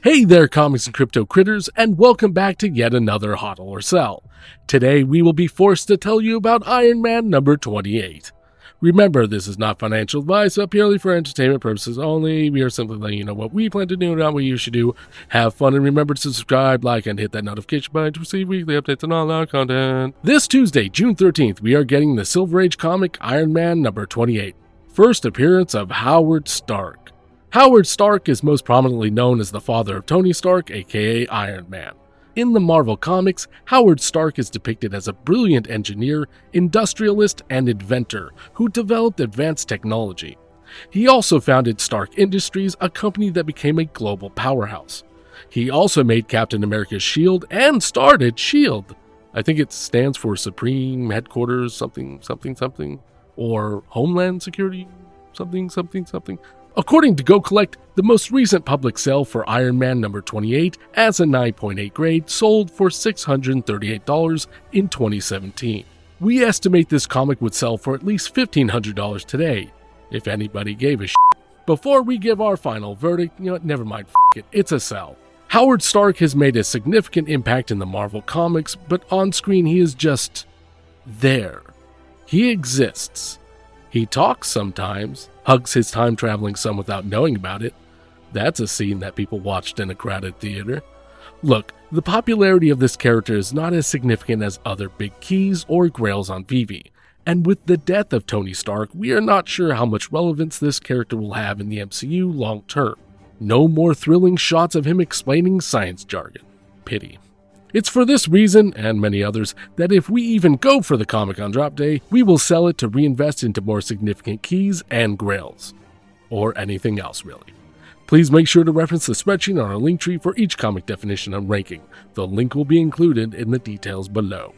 Hey there, comics and crypto critters, and welcome back to yet another Hodl or Sell. Today, we will be forced to tell you about Iron Man number 28. Remember, this is not financial advice, but purely for entertainment purposes only. We are simply letting you know what we plan to do, not what you should do. Have fun, and remember to subscribe, like, and hit that notification button to receive weekly updates on all our content. This Tuesday, June 13th, we are getting the Silver Age comic Iron Man number 28. First appearance of Howard Stark. Howard Stark is most prominently known as the father of Tony Stark, aka Iron Man. In the Marvel Comics, Howard Stark is depicted as a brilliant engineer, industrialist, and inventor who developed advanced technology. He also founded Stark Industries, a company that became a global powerhouse. He also made Captain America's shield and started SHIELD. I think it stands for Supreme Headquarters something something something or Homeland Security something something something. According to GoCollect, the most recent public sale for Iron Man number 28 as a 9.8 grade sold for $638 in 2017. We estimate this comic would sell for at least $1,500 today, if anybody gave a shit. Before we give our final verdict, you know never mind, it, it's a sell. Howard Stark has made a significant impact in the Marvel Comics, but on screen he is just there. He exists. He talks sometimes, hugs his time traveling son without knowing about it. That's a scene that people watched in a crowded theater. Look, the popularity of this character is not as significant as other big keys or grails on VeVe, and with the death of Tony Stark, we are not sure how much relevance this character will have in the MCU long term. No more thrilling shots of him explaining science jargon. Pity. It's for this reason, and many others, that if we even go for the comic on drop day, we will sell it to reinvest into more significant keys and grails. Or anything else, really. Please make sure to reference the spreadsheet on our Linktree for each comic definition and ranking. The link will be included in the details below.